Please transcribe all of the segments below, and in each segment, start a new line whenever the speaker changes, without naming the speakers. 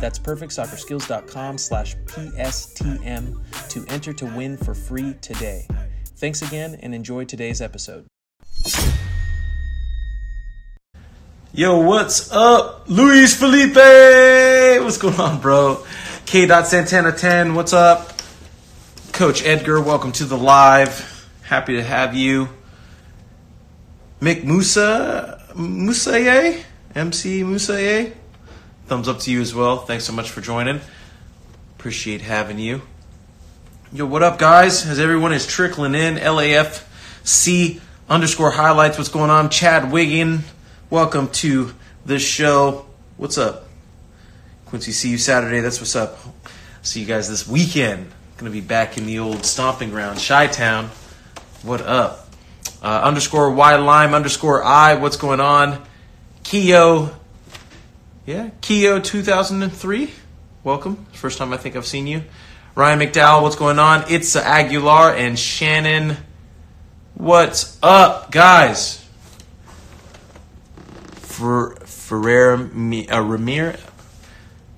That's perfectsoccerskills.com slash PSTM to enter to win for free today. Thanks again and enjoy today's episode.
Yo, what's up? Luis Felipe! What's going on, bro? K. Santana 10, what's up? Coach Edgar, welcome to the live. Happy to have you. Mick Musa, Musaye? MC Musaye? Thumbs up to you as well. Thanks so much for joining. Appreciate having you. Yo, what up, guys? As everyone is trickling in, LAFC underscore highlights. What's going on? Chad Wiggin, welcome to the show. What's up? Quincy, see you Saturday. That's what's up. See you guys this weekend. Gonna be back in the old stomping ground, Chi Town. What up? Uh, underscore Y Lime underscore I. What's going on? Keo. Yeah, Keo 2003. Welcome. First time I think I've seen you. Ryan McDowell. What's going on? It's Aguilar and Shannon. What's up, guys? For Ferrer uh, Ramir,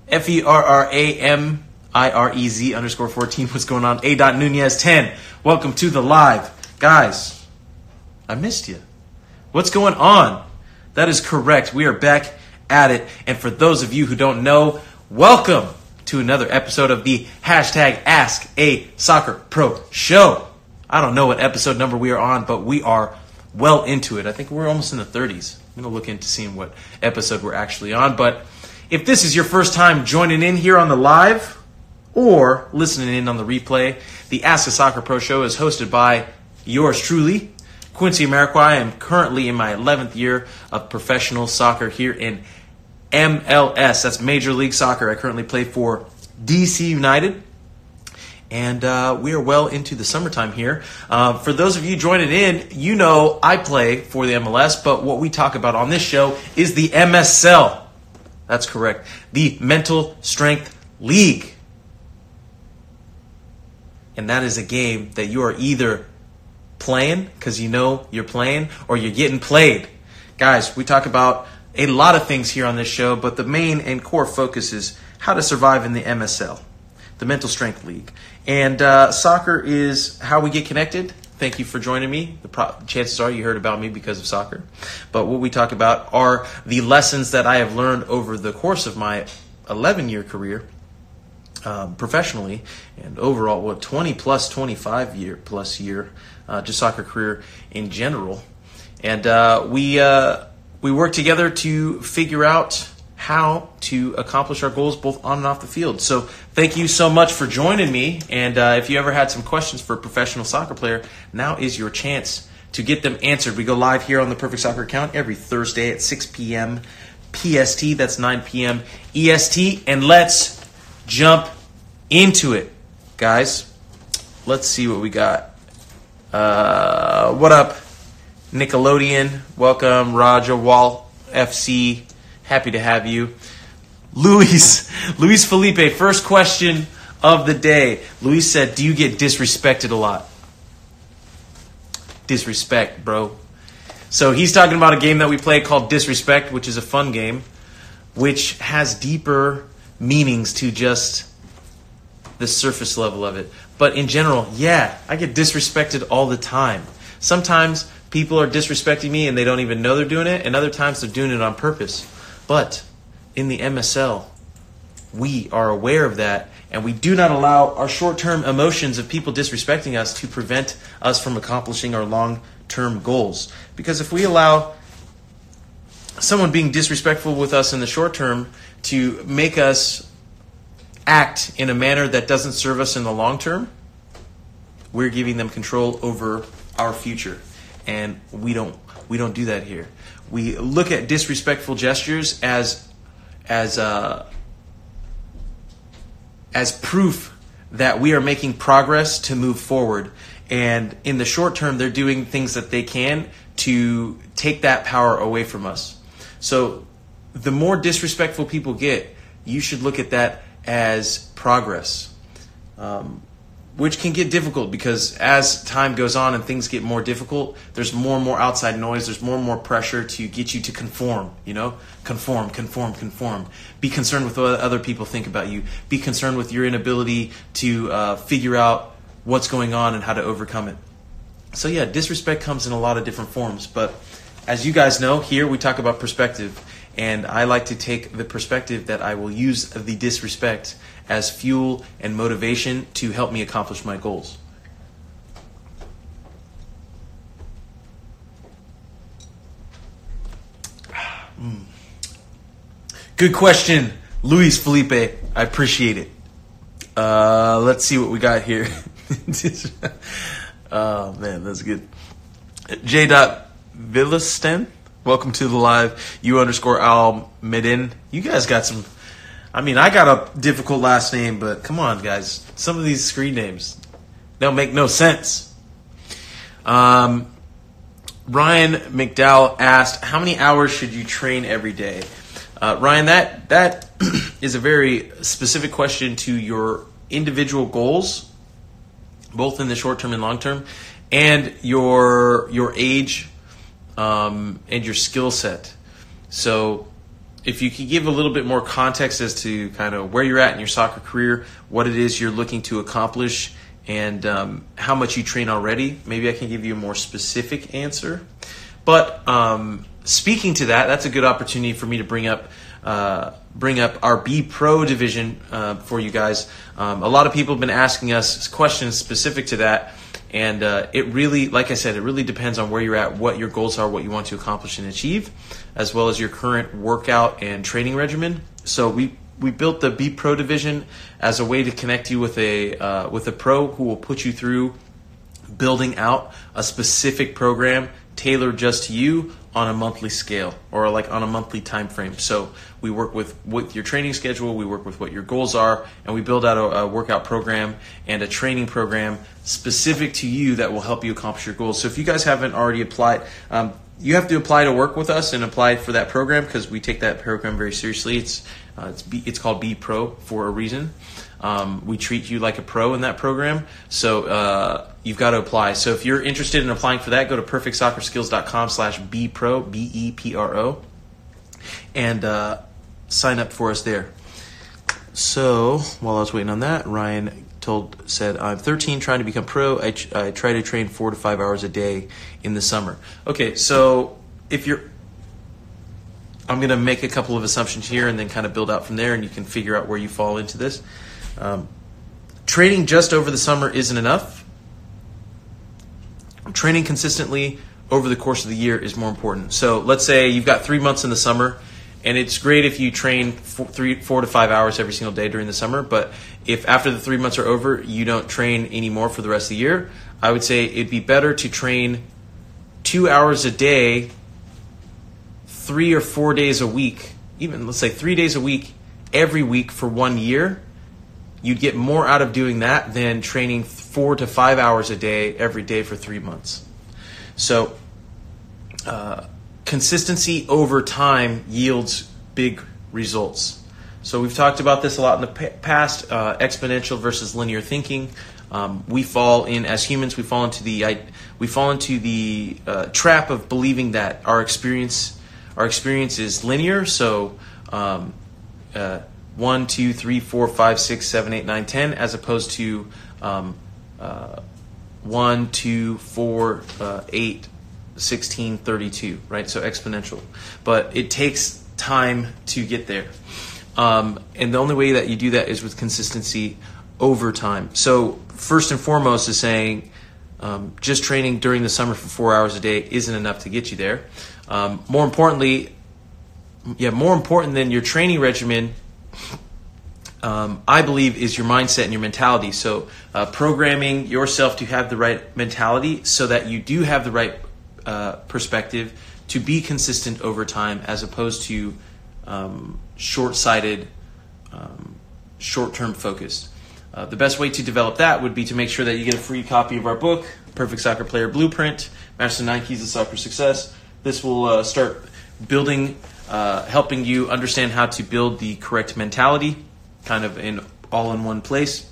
F E R R A M I R E Z underscore 14. What's going on? A. Dot Nunez 10. Welcome to the live. Guys, I missed you. What's going on? That is correct. We are back at it. And for those of you who don't know, welcome to another episode of the hashtag Ask a Soccer Pro Show. I don't know what episode number we are on, but we are well into it. I think we're almost in the 30s. I'm going to look into seeing what episode we're actually on. But if this is your first time joining in here on the live, or listening in on the replay. The Ask a Soccer Pro show is hosted by yours truly, Quincy Amarikwa. I am currently in my 11th year of professional soccer here in MLS. That's Major League Soccer. I currently play for DC United. And uh, we are well into the summertime here. Uh, for those of you joining in, you know I play for the MLS, but what we talk about on this show is the MSL. That's correct. The Mental Strength League. And that is a game that you are either playing because you know you're playing or you're getting played. Guys, we talk about a lot of things here on this show, but the main and core focus is how to survive in the MSL, the Mental Strength League. And uh, soccer is how we get connected. Thank you for joining me. The pro- chances are you heard about me because of soccer. But what we talk about are the lessons that I have learned over the course of my 11 year career um, professionally and overall, what 20 plus 25 year plus year uh, just soccer career in general, and uh, we uh, we work together to figure out how to accomplish our goals both on and off the field. So thank you so much for joining me. And uh, if you ever had some questions for a professional soccer player, now is your chance to get them answered. We go live here on the Perfect Soccer account every Thursday at 6 p.m. PST. That's 9 p.m. EST. And let's jump into it, guys. Let's see what we got. Uh, what up, Nickelodeon? Welcome, Roger Wall FC. Happy to have you. Luis, Luis Felipe, first question of the day. Luis said, Do you get disrespected a lot? Disrespect, bro. So he's talking about a game that we play called Disrespect, which is a fun game, which has deeper meanings to just the surface level of it. But in general, yeah, I get disrespected all the time. Sometimes people are disrespecting me and they don't even know they're doing it, and other times they're doing it on purpose. But in the MSL, we are aware of that and we do not allow our short term emotions of people disrespecting us to prevent us from accomplishing our long term goals. Because if we allow someone being disrespectful with us in the short term to make us act in a manner that doesn't serve us in the long term, we're giving them control over our future. And we don't we don't do that here. We look at disrespectful gestures as as uh, as proof that we are making progress to move forward. And in the short term, they're doing things that they can to take that power away from us. So the more disrespectful people get, you should look at that as progress. Um, which can get difficult because as time goes on and things get more difficult, there's more and more outside noise, there's more and more pressure to get you to conform, you know? Conform, conform, conform. Be concerned with what other people think about you. Be concerned with your inability to uh, figure out what's going on and how to overcome it. So, yeah, disrespect comes in a lot of different forms, but as you guys know, here we talk about perspective, and I like to take the perspective that I will use the disrespect as fuel and motivation to help me accomplish my goals. Good question, Luis Felipe. I appreciate it. Uh, let's see what we got here. oh man, that's good. J. Villisten, welcome to the live. You underscore Al Medin. You guys got some I mean, I got a difficult last name, but come on, guys. Some of these screen names don't make no sense. Um, Ryan McDowell asked, "How many hours should you train every day?" Uh, Ryan, that that is a very specific question to your individual goals, both in the short term and long term, and your your age um, and your skill set. So if you could give a little bit more context as to kind of where you're at in your soccer career, what it is you're looking to accomplish, and um, how much you train already, maybe I can give you a more specific answer. But um, speaking to that, that's a good opportunity for me to bring up uh, bring up our B Pro division uh, for you guys. Um, a lot of people have been asking us questions specific to that. And uh, it really, like I said, it really depends on where you're at, what your goals are, what you want to accomplish and achieve, as well as your current workout and training regimen. So we we built the B Pro division as a way to connect you with a uh, with a pro who will put you through building out a specific program tailored just to you on a monthly scale or like on a monthly time frame. So we work with with your training schedule, we work with what your goals are, and we build out a, a, workout program and a training program specific to you that will help you accomplish your goals. So if you guys haven't already applied, um, you have to apply to work with us and apply for that program because we take that program very seriously. It's uh, it's, B, it's called B Pro for a reason. Um, we treat you like a pro in that program. So uh, you've got to apply. So if you're interested in applying for that, go to perfectsoccerskills.com slash bpro, B-E-P-R-O, and uh, sign up for us there. So while I was waiting on that, Ryan told said I'm 13, trying to become pro. I, I try to train four to five hours a day in the summer. Okay, so if you're I'm going to make a couple of assumptions here and then kind of build out from there, and you can figure out where you fall into this. Um, training just over the summer isn't enough. Training consistently over the course of the year is more important. So let's say you've got three months in the summer, and it's great if you train four, three, four to five hours every single day during the summer. But if after the three months are over, you don't train anymore for the rest of the year, I would say it'd be better to train two hours a day, three or four days a week, even let's say three days a week, every week for one year you'd get more out of doing that than training four to five hours a day every day for three months. So, uh, consistency over time yields big results. So we've talked about this a lot in the past uh, exponential versus linear thinking. Um, we fall in as humans we fall into the we fall into the uh, trap of believing that our experience our experience is linear. So um, uh, one, two, three, four, five, six, seven, eight, nine, ten, as opposed to um, uh, one, two, four, uh, eight, 1632, right? So exponential. But it takes time to get there. Um, and the only way that you do that is with consistency over time. So, first and foremost, is saying um, just training during the summer for four hours a day isn't enough to get you there. Um, more importantly, yeah, more important than your training regimen, um, I believe, is your mindset and your mentality. So, uh, programming yourself to have the right mentality so that you do have the right uh, perspective to be consistent over time as opposed to um, short sighted. Um, short term focused. Uh, the best way to develop that would be to make sure that you get a free copy of our book, Perfect Soccer Player Blueprint, Master Nine Keys to Soccer Success. This will uh, start building, uh, helping you understand how to build the correct mentality, kind of in all in one place.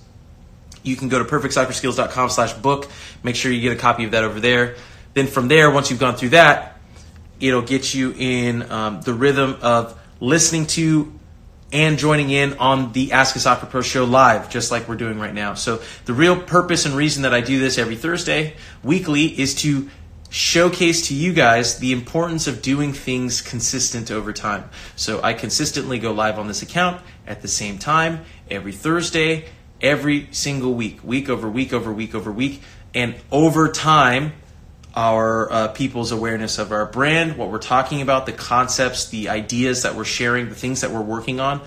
You can go to perfectsoccerskills.com slash book. Make sure you get a copy of that over there. Then from there, once you've gone through that, it'll get you in um, the rhythm of listening to and joining in on the Ask a Soccer Pro show live, just like we're doing right now. So the real purpose and reason that I do this every Thursday weekly is to showcase to you guys the importance of doing things consistent over time. So I consistently go live on this account at the same time every Thursday, every single week, week over week over week over week. And over time, our uh, people's awareness of our brand, what we're talking about, the concepts, the ideas that we're sharing, the things that we're working on,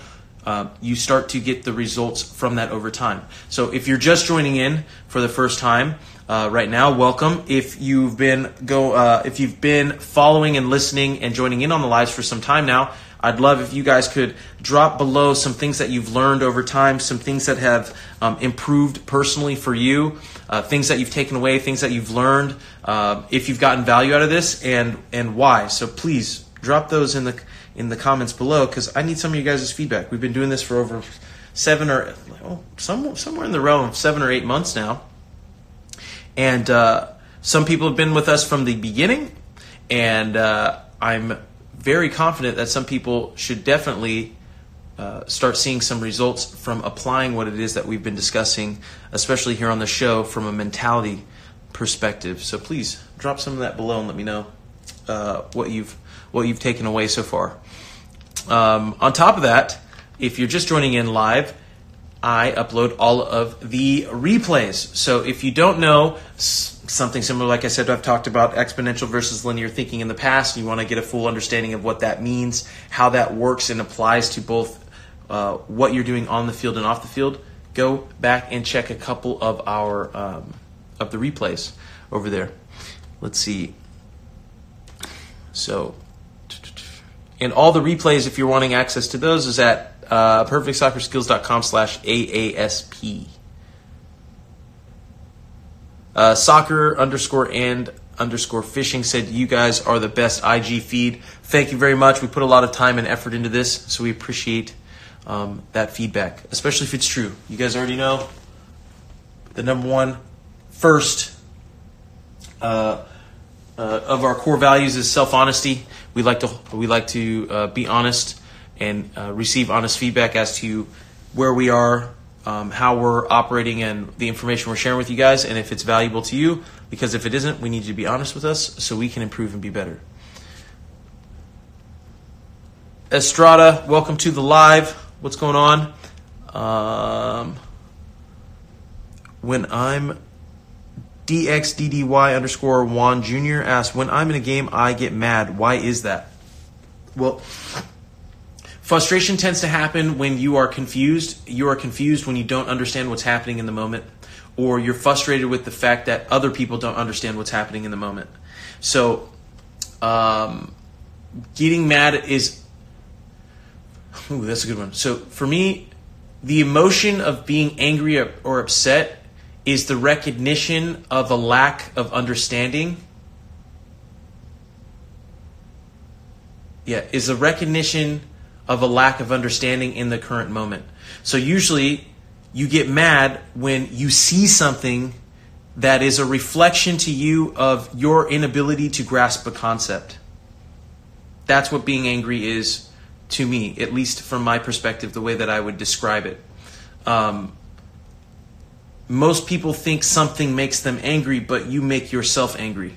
uh, you start to get the results from that over time. So if you're just joining in for the first time uh, right now, welcome. If you've been go, uh, if you've been following and listening and joining in on the lives for some time now, I'd love if you guys could drop below some things that you've learned over time, some things that have um, improved personally for you, uh, things that you've taken away, things that you've learned, uh, if you've gotten value out of this, and and why. So please drop those in the in the comments below because I need some of you guys' feedback. We've been doing this for over seven or oh, some, somewhere in the realm of seven or eight months now, and uh, some people have been with us from the beginning, and uh, I'm very confident that some people should definitely uh, start seeing some results from applying what it is that we've been discussing, especially here on the show from a mentality perspective. So please drop some of that below and let me know uh, what you've what you've taken away so far. Um, on top of that, if you're just joining in live, I upload all of the replays. So if you don't know something similar, like I said, I've talked about exponential versus linear thinking in the past, and you want to get a full understanding of what that means, how that works and applies to both uh, what you're doing on the field and off the field, go back and check a couple of our um, of the replays over there. Let's see. So, and all the replays, if you're wanting access to those, is at uh, perfectsoccerskills.com slash AASP. Uh, soccer underscore and underscore fishing said you guys are the best IG feed. Thank you very much. We put a lot of time and effort into this, so we appreciate um, that feedback, especially if it's true. You guys already know the number one first uh, uh, of our core values is self honesty. We like to we like to uh, be honest and uh, receive honest feedback as to where we are, um, how we're operating, and the information we're sharing with you guys, and if it's valuable to you. Because if it isn't, we need you to be honest with us so we can improve and be better. Estrada, welcome to the live. What's going on? Um, when I'm DXDDY underscore Juan Jr. asks, when I'm in a game, I get mad. Why is that? Well, Frustration tends to happen when you are confused. You are confused when you don't understand what's happening in the moment, or you're frustrated with the fact that other people don't understand what's happening in the moment. So, um, getting mad is. Ooh, that's a good one. So, for me, the emotion of being angry or upset is the recognition of a lack of understanding. Yeah, is a recognition of a lack of understanding in the current moment. So usually you get mad when you see something that is a reflection to you of your inability to grasp a concept. That's what being angry is to me, at least from my perspective, the way that I would describe it. Um, most people think something makes them angry, but you make yourself angry.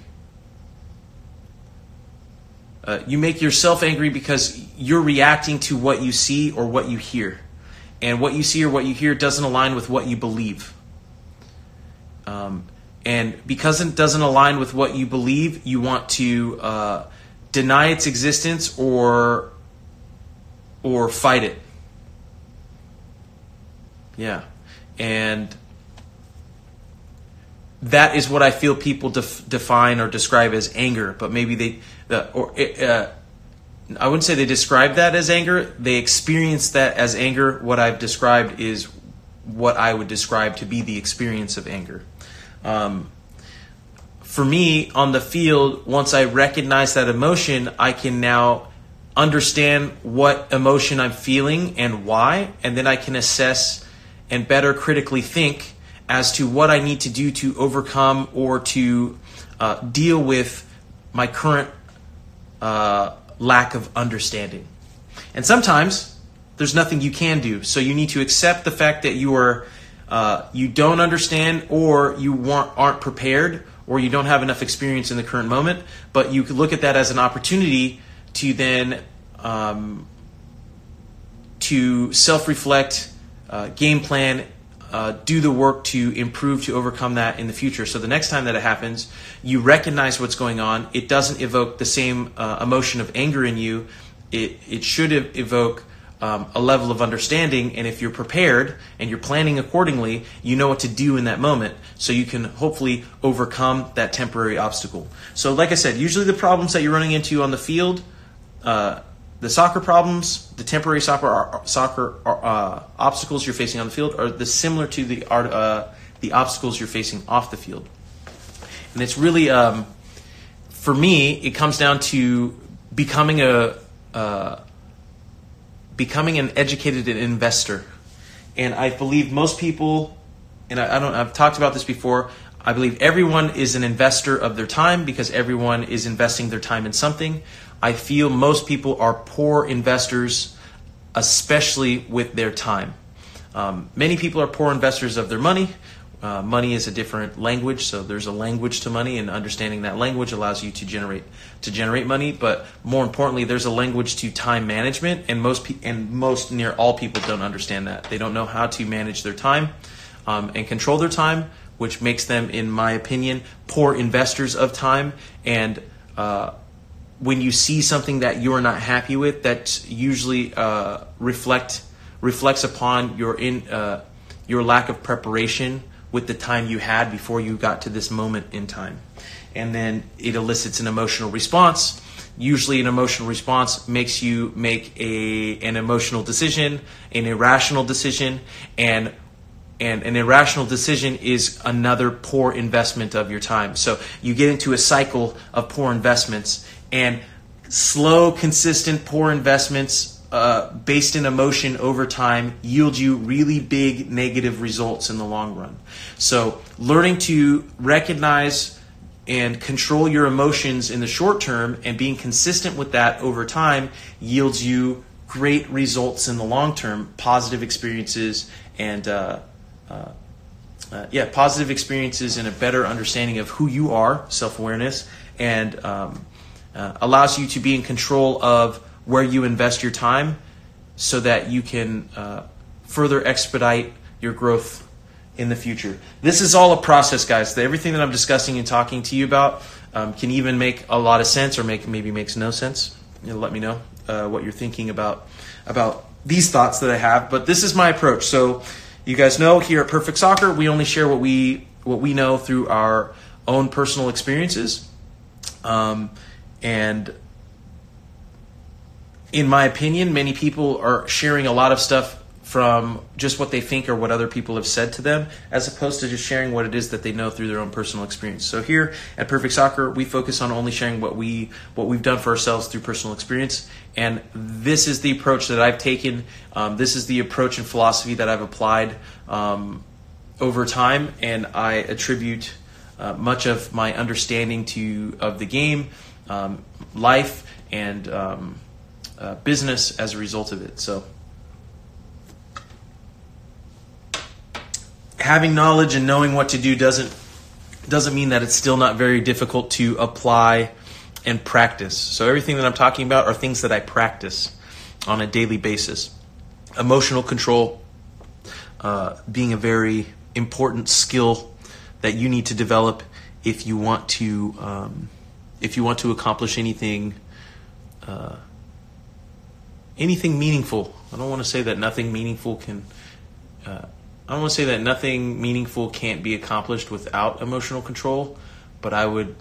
Uh, you make yourself angry because you're reacting to what you see or what you hear. And what you see or what you hear doesn't align with what you believe. Um, and because it doesn't align with what you believe, you want to uh, deny its existence or or fight it. Yeah, and that is what I feel people def- define or describe as anger. But maybe they the or uh, I wouldn't say they describe that as anger. They experience that as anger. What I've described is what I would describe to be the experience of anger. Um, for me, on the field, once I recognize that emotion, I can now understand what emotion I'm feeling and why, and then I can assess and better critically think as to what I need to do to overcome or to uh, deal with my current uh, lack of understanding. And sometimes there's nothing you can do, so you need to accept the fact that you are uh, you don't understand or you aren't prepared or you don't have enough experience in the current moment. But you could look at that as an opportunity to then um, to self-reflect, uh, game plan, uh, do the work to improve to overcome that in the future. So the next time that it happens, you recognize what's going on. It doesn't evoke the same uh, emotion of anger in you. It it should evoke um, a level of understanding. And if you're prepared and you're planning accordingly, you know what to do in that moment. So you can hopefully overcome that temporary obstacle. So, like I said, usually the problems that you're running into on the field, uh, the soccer problems, the temporary soccer soccer uh, obstacles you're facing on the field are the similar to the uh, the obstacles you're facing off the field. And it's really, um, for me, it comes down to becoming a uh, becoming an educated investor. And I believe most people, and I, I don't, I've talked about this before. I believe everyone is an investor of their time because everyone is investing their time in something. I feel most people are poor investors, especially with their time. Um, many people are poor investors of their money. Uh, money is a different language, so there's a language to money, and understanding that language allows you to generate to generate money. But more importantly, there's a language to time management, and most pe- and most near all people don't understand that. They don't know how to manage their time um, and control their time, which makes them, in my opinion, poor investors of time. And uh, when you see something that you're not happy with, that usually uh, reflect reflects upon your in uh, your lack of preparation with the time you had before you got to this moment in time. And then it elicits an emotional response. Usually, an emotional response makes you make a an emotional decision, an irrational decision, and and an irrational decision is another poor investment of your time. So you get into a cycle of poor investments and slow, consistent, poor investments uh, based in emotion over time yield you really big negative results in the long run. So, learning to recognize and control your emotions in the short term and being consistent with that over time yields you great results in the long term, positive experiences and uh, uh, uh, yeah, positive experiences and a better understanding of who you are, self awareness, and um, uh, allows you to be in control of where you invest your time so that you can uh, further expedite your growth in the future. This is all a process, guys. Everything that I'm discussing and talking to you about um, can even make a lot of sense or make maybe makes no sense. You know, let me know uh, what you're thinking about about these thoughts that I have. But this is my approach. So you guys know here at Perfect Soccer, we only share what we what we know through our own personal experiences. Um, and in my opinion, many people are sharing a lot of stuff from just what they think or what other people have said to them, as opposed to just sharing what it is that they know through their own personal experience. So here at Perfect Soccer, we focus on only sharing what we what we've done for ourselves through personal experience, and this is the approach that I've taken. Um, this is the approach and philosophy that I've applied um, over time, and I attribute uh, much of my understanding to of the game, um, life, and um, uh, business as a result of it. So, having knowledge and knowing what to do doesn't doesn't mean that it's still not very difficult to apply and practice. So everything that I'm talking about are things that I practice on a daily basis. Emotional control uh, being a very important skill that you need to develop if you want to um, if you want to accomplish anything uh, anything meaningful. I don't want to say that nothing meaningful can. Uh, I don't want to say that nothing meaningful can't be accomplished without emotional control, but I would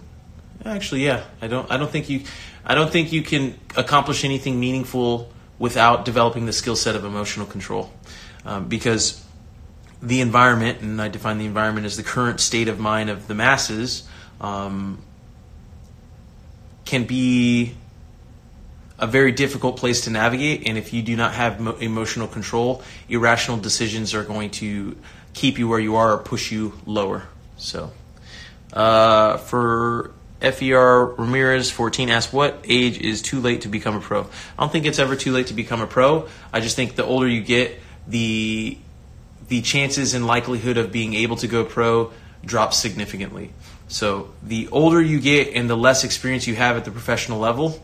Actually, yeah. I don't. I don't think you. I don't think you can accomplish anything meaningful without developing the skill set of emotional control, um, because the environment, and I define the environment as the current state of mind of the masses, um, can be a very difficult place to navigate. And if you do not have mo- emotional control, irrational decisions are going to keep you where you are or push you lower. So, uh, for FER Ramirez 14 asks, What age is too late to become a pro? I don't think it's ever too late to become a pro. I just think the older you get, the the chances and likelihood of being able to go pro drops significantly. So the older you get and the less experience you have at the professional level,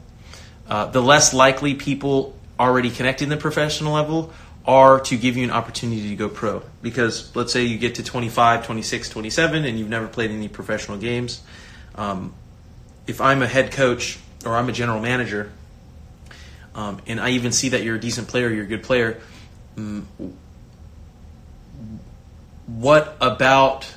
uh, the less likely people already connected in the professional level are to give you an opportunity to go pro. Because let's say you get to 25, 26, 27, and you've never played any professional games. Um, if I'm a head coach or I'm a general manager, um, and I even see that you're a decent player, you're a good player, um, what about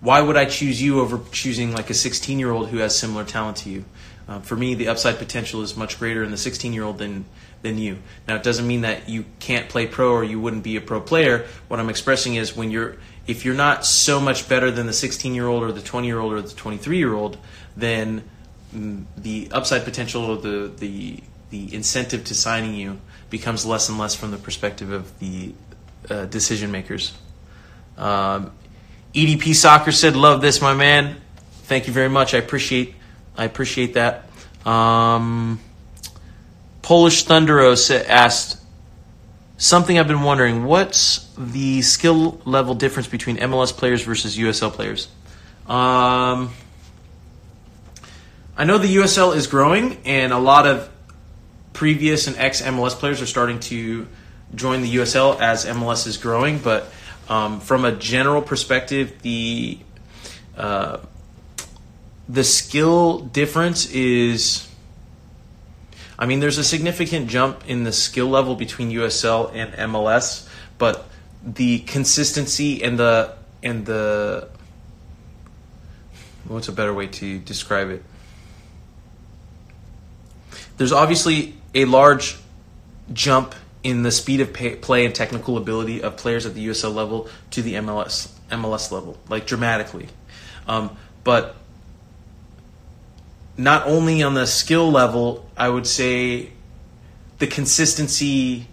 why would I choose you over choosing like a 16 year old who has similar talent to you? Uh, for me, the upside potential is much greater in the 16 year old than than you. Now, it doesn't mean that you can't play pro or you wouldn't be a pro player. What I'm expressing is when you're if you're not so much better than the 16 year old or the 20 year old or the 23 year old, then mm, the upside potential or the the the incentive to signing you becomes less and less from the perspective of the uh, decision makers. Um, EDP Soccer said, "Love this, my man. Thank you very much. I appreciate I appreciate that." Um, Polish Thundero asked something I've been wondering: What's the skill level difference between MLS players versus USL players? Um, I know the USL is growing, and a lot of previous and ex MLS players are starting to join the USL as MLS is growing, but um, from a general perspective, the uh, the skill difference is. I mean, there's a significant jump in the skill level between USL and MLS, but the consistency and the and the what's a better way to describe it? There's obviously a large jump in the speed of pay, play and technical ability of players at the USL level to the MLS MLS level, like dramatically. Um, but not only on the skill level, I would say the consistency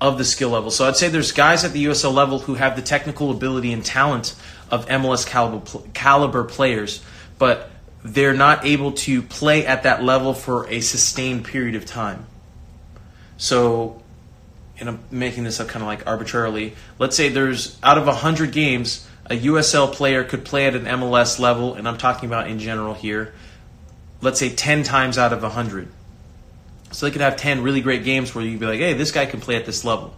of the skill level. So I'd say there's guys at the USL level who have the technical ability and talent of MLS caliber, caliber players, but they're not able to play at that level for a sustained period of time. So and I'm making this up kind of like arbitrarily. Let's say there's out of 100 games, a USL player could play at an MLS level, and I'm talking about in general here, let's say 10 times out of 100. So they could have 10 really great games where you'd be like, hey, this guy can play at this level.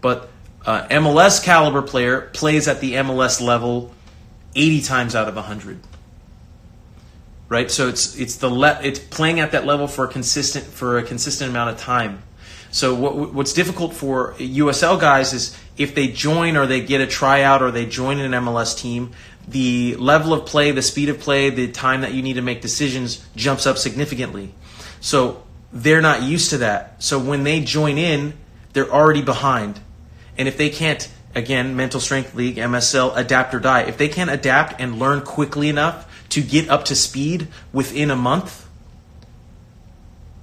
But uh, MLS caliber player plays at the MLS level 80 times out of 100. Right? So it's it's the le- it's playing at that level for a consistent for a consistent amount of time so what, what's difficult for USL guys is if they join or they get a tryout or they join an MLS team, the level of play, the speed of play, the time that you need to make decisions jumps up significantly. So they're not used to that. So when they join in, they're already behind. And if they can't, again, mental strength league, MSL, adapt or die, if they can't adapt and learn quickly enough to get up to speed within a month,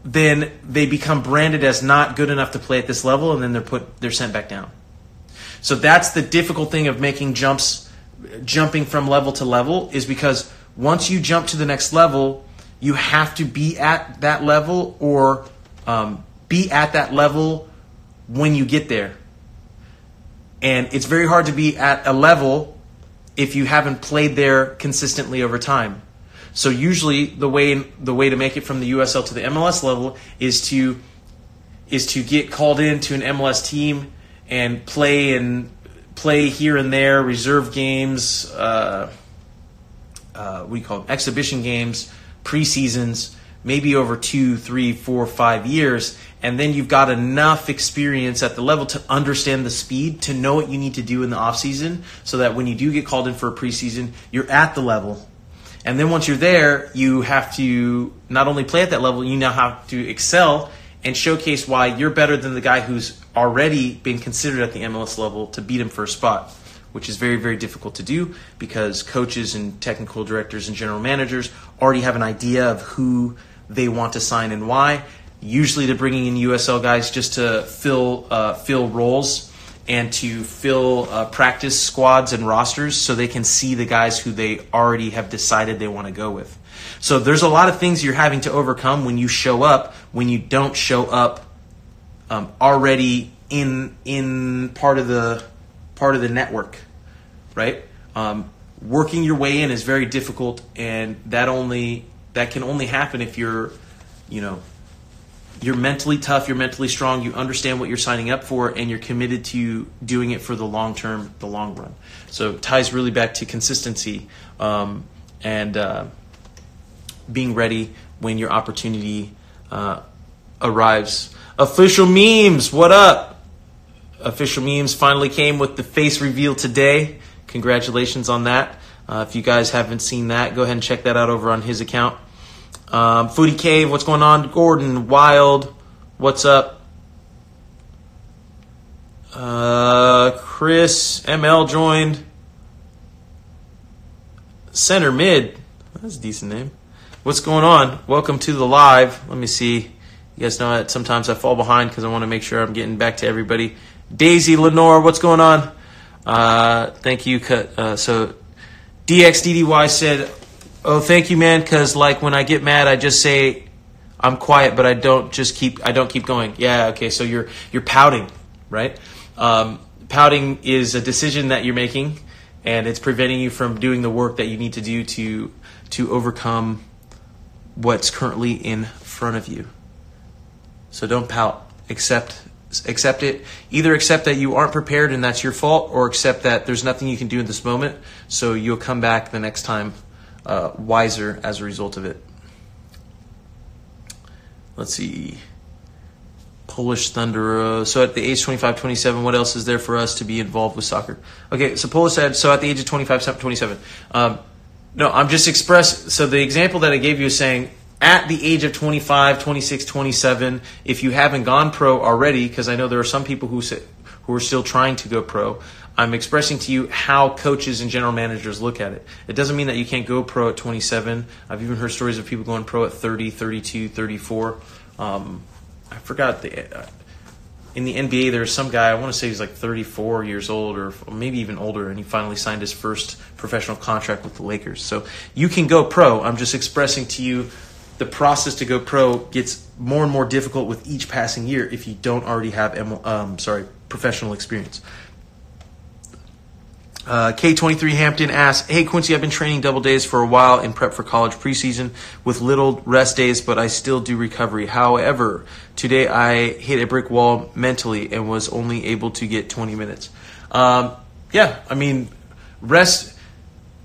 then they become branded as not good enough to play at this level, and then they're put they're sent back down. So that's the difficult thing of making jumps, jumping from level to level, is because once you jump to the next level, you have to be at that level or um, be at that level when you get there. And it's very hard to be at a level if you haven't played there consistently over time. So usually the way the way to make it from the USL to the MLS level is to is to get called into an MLS team and play and play here and there, reserve games, uh, uh, we call them exhibition games, preseasons, maybe over two, three, four, five years, and then you've got enough experience at the level to understand the speed, to know what you need to do in the off season, so that when you do get called in for a preseason, you're at the level And then once you're there, you have to not only play at that level, you now have to excel and showcase why you're better than the guy who's already been considered at the MLS level to beat him for a spot, which is very, very difficult to do because coaches and technical directors and general managers already have an idea of who they want to sign and why. Usually, they're bringing in USL guys just to fill uh, fill roles and to fill uh, practice squads and rosters so they can see the guys who they already have decided they want to go with. So there's a lot of things you're having to overcome when you show up when you don't show up um, already in in part of the part of the network, right? Um, working your way in is very difficult, and that only that can only happen if you're, you know, you're mentally tough, you're mentally strong, you understand what you're signing up for, and you're committed to doing it for the long term, the long run. So ties really back to consistency um, and uh, being ready when your opportunity uh, arrives. Official memes, what up? Official memes finally came with the face reveal today. Congratulations on that. Uh, if you guys haven't seen that, go ahead and check that out over on his account. Um, Foodie Cave, what's going on? Gordon Wild, what's up? Uh, Chris ML joined. Center mid, that's a decent name. What's going on? Welcome to the live. Let me see. You guys know that sometimes I fall behind because I want to make sure I'm getting back to everybody. Daisy Lenore, what's going on? Uh, thank you. Uh, so DXDDY said, "Oh, thank you, man." Because like when I get mad, I just say I'm quiet, but I don't just keep. I don't keep going. Yeah, okay. So you're you're pouting, right? Um, pouting is a decision that you're making, and it's preventing you from doing the work that you need to do to to overcome what's currently in front of you. So don't pout. Accept accept it. Either accept that you aren't prepared and that's your fault, or accept that there's nothing you can do in this moment. So you'll come back the next time uh, wiser as a result of it. Let's see. Polish Thunder. Uh, so at the age 25, 27, what else is there for us to be involved with soccer? Okay, so Polish said, so at the age of 25, 27. Um, no, I'm just express. So the example that I gave you is saying at the age of 25, 26, 27, if you haven't gone pro already, because I know there are some people who say, who are still trying to go pro, I'm expressing to you how coaches and general managers look at it. It doesn't mean that you can't go pro at 27. I've even heard stories of people going pro at 30, 32, 34. Um, I forgot the. Uh, in the NBA, there's some guy, I want to say he's like 34 years old or maybe even older, and he finally signed his first professional contract with the Lakers. So you can go pro. I'm just expressing to you the process to go pro gets more and more difficult with each passing year if you don't already have um, sorry professional experience. Uh, K23 Hampton asks, Hey Quincy, I've been training double days for a while in prep for college preseason with little rest days, but I still do recovery. However, today I hit a brick wall mentally and was only able to get 20 minutes. Um, yeah, I mean, rest,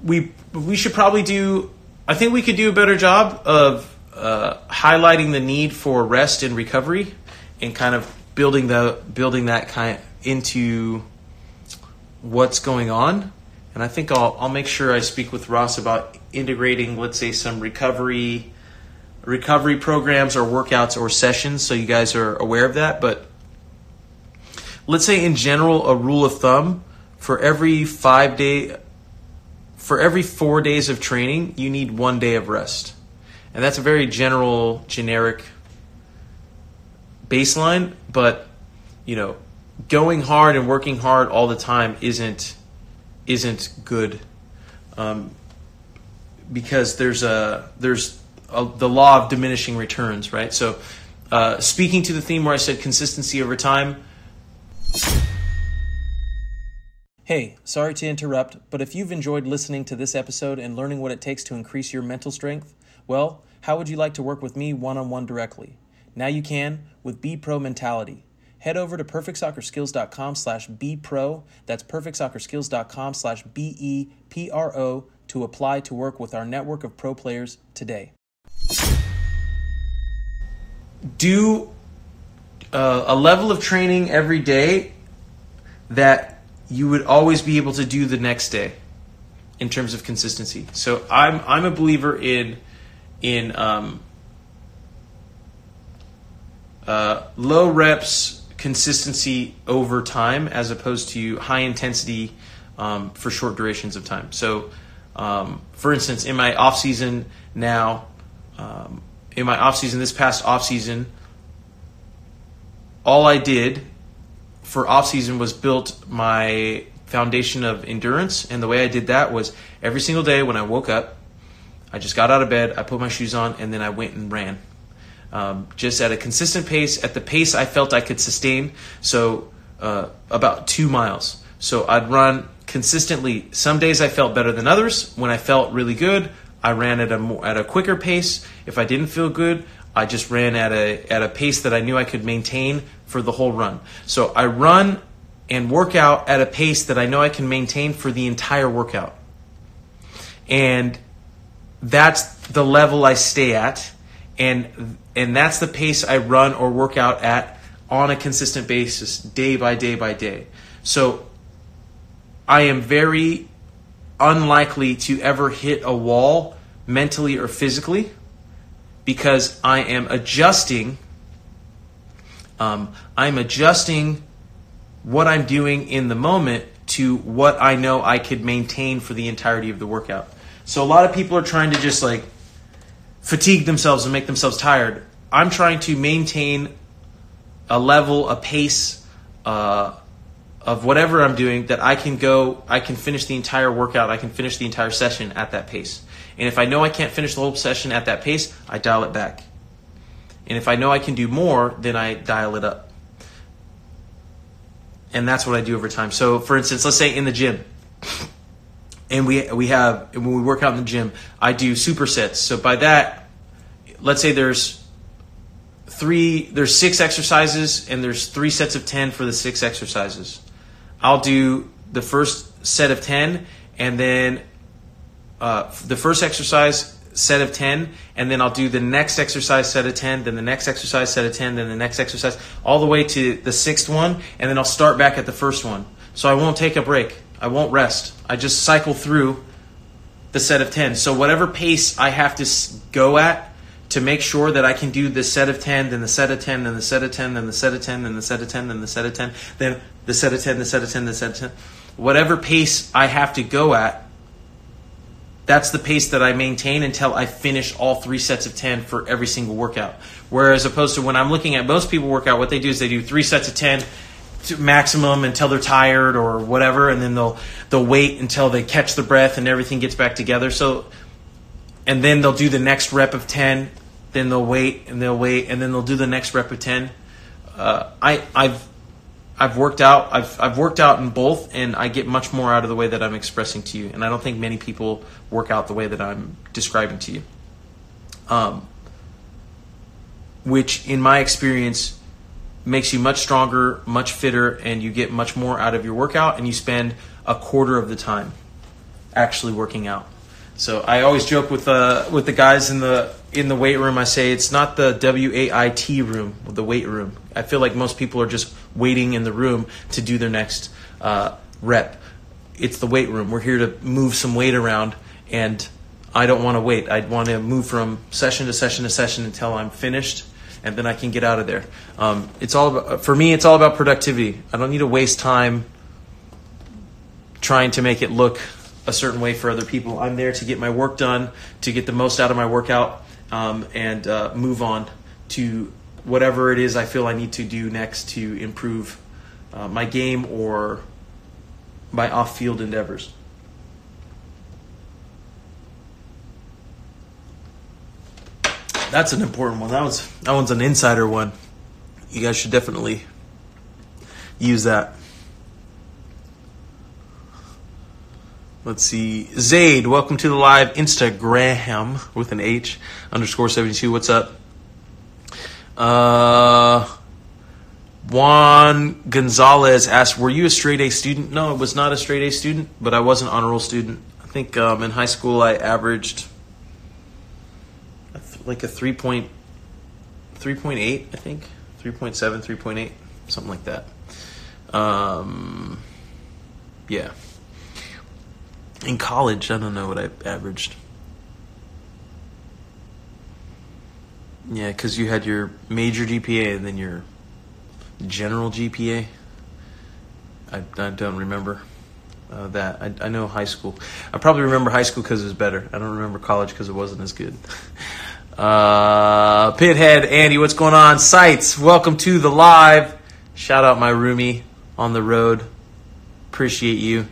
we, we should probably do, I think we could do a better job of uh, highlighting the need for rest and recovery, and kind of building the building that kind into what's going on. And I think I'll I'll make sure I speak with Ross about integrating, let's say, some recovery recovery programs or workouts or sessions, so you guys are aware of that. But let's say in general, a rule of thumb for every five day for every four days of training, you need one day of rest. And that's a very general, generic baseline, but you know, going hard and working hard all the time isn't isn't good um, because there's a there's a, the law of diminishing returns, right? So, uh, speaking to the theme where I said consistency over time.
Hey, sorry to interrupt, but if you've enjoyed listening to this episode and learning what it takes to increase your mental strength, well, how would you like to work with me one on one directly? Now you can with Be Pro Mentality. Head over to perfectsoccerskills.com slash bpro. That's perfectsoccerskills.com slash B-E-P-R-O to apply to work with our network of pro players today.
Do uh, a level of training every day that you would always be able to do the next day. in terms of consistency. So I'm I'm a believer in in um, uh, low reps consistency over time as opposed to high intensity um, for short durations of time. So, um, for instance, in my off season now, um, in my off season, this past off season, all I did for off season was built my foundation of endurance, and the way I did that was every single day when I woke up, I just got out of bed, I put my shoes on, and then I went and ran. Um, just at a consistent pace, at the pace I felt I could sustain. So uh, about two miles. So I'd run consistently. Some days I felt better than others. When I felt really good, I ran at a more, at a quicker pace. If I didn't feel good, I just ran at a at a pace that I knew I could maintain for the whole run. So I run and work out at a pace that I know I can maintain for the entire workout. And that's the level I stay at and and that's the pace I run or work out at on a consistent basis day by day by day. So I am very unlikely to ever hit a wall mentally or physically because I am adjusting um, I'm adjusting what I'm doing in the moment to what I know I could maintain for the entirety of the workout. So a lot of people are trying to just like fatigue themselves and make themselves tired. I'm trying to maintain a level, a pace uh, of whatever I'm doing that I can go, I can finish the entire workout, I can finish the entire session at that pace. And if I know I can't finish the whole session at that pace, I dial it back. And if I know I can do more, then I dial it up. And that's what I do over time. So, for instance, let's say in the gym, and we we have when we work out in the gym, I do supersets. So by that, let's say there's three, there's six exercises, and there's three sets of ten for the six exercises. I'll do the first set of ten, and then uh, the first exercise set of 10 and then I'll do the next exercise set of 10 then the next exercise set of 10 then the next exercise all the way to the sixth one and then I'll start back at the first one so I won't take a break I won't rest. I just cycle through the set of 10. So whatever pace I have to go at to make sure that I can do the set of 10, then the set of 10, then the set of 10, then the set of 10, then the set of 10, then the set of 10, then the set of 10, the set of 10, the set of 10. Whatever pace I have to go at, that's the pace that I maintain until I finish all three sets of 10 for every single workout. Whereas opposed to when I'm looking at most people work out, what they do is they do three sets of 10, to maximum until they're tired or whatever, and then they'll they'll wait until they catch the breath and everything gets back together. So, and then they'll do the next rep of ten. Then they'll wait and they'll wait and then they'll do the next rep of ten. Uh, I I've I've worked out I've I've worked out in both, and I get much more out of the way that I'm expressing to you. And I don't think many people work out the way that I'm describing to you. Um, which, in my experience, makes you much stronger, much fitter, and you get much more out of your workout, and you spend a quarter of the time actually working out. So I always joke with uh, with the guys in the in the weight room. I say it's not the W A I T room, the weight room. I feel like most people are just waiting in the room to do their next uh, rep. It's the weight room. We're here to move some weight around, and I don't want to wait. I want to move from session to session to session until I'm finished and then I can get out of there. Um, it's all about, for me. It's all about productivity. I don't need to waste time trying to make it look a certain way for other people. I'm there to get my work done, to get the most out of my workout, um, and uh, move on to whatever it is I feel I need to do next to improve uh, my game or my off-field endeavors. That's an important one. That was that one's an insider one. You guys should definitely use that. Let's see. Zaid, welcome to the live Instagram with an H underscore 72. What's up? Uh, Juan Gonzalez asked, Were you a straight A student? No, I was not a straight A student, but I was an honor roll student. I think um, in high school I averaged like a 3 point, 3.8, I think. 3.7, 3.8, something like that. Um, yeah. In college, I don't know what I averaged. Yeah, because you had your major GPA and then your general GPA. I, I don't remember uh, that. I, I know high school. I probably remember high school because it was better. I don't remember college because it wasn't as good. Uh, Pithead, Andy, what's going on? Sites, welcome to the live. Shout out my roomie on the road. Appreciate you.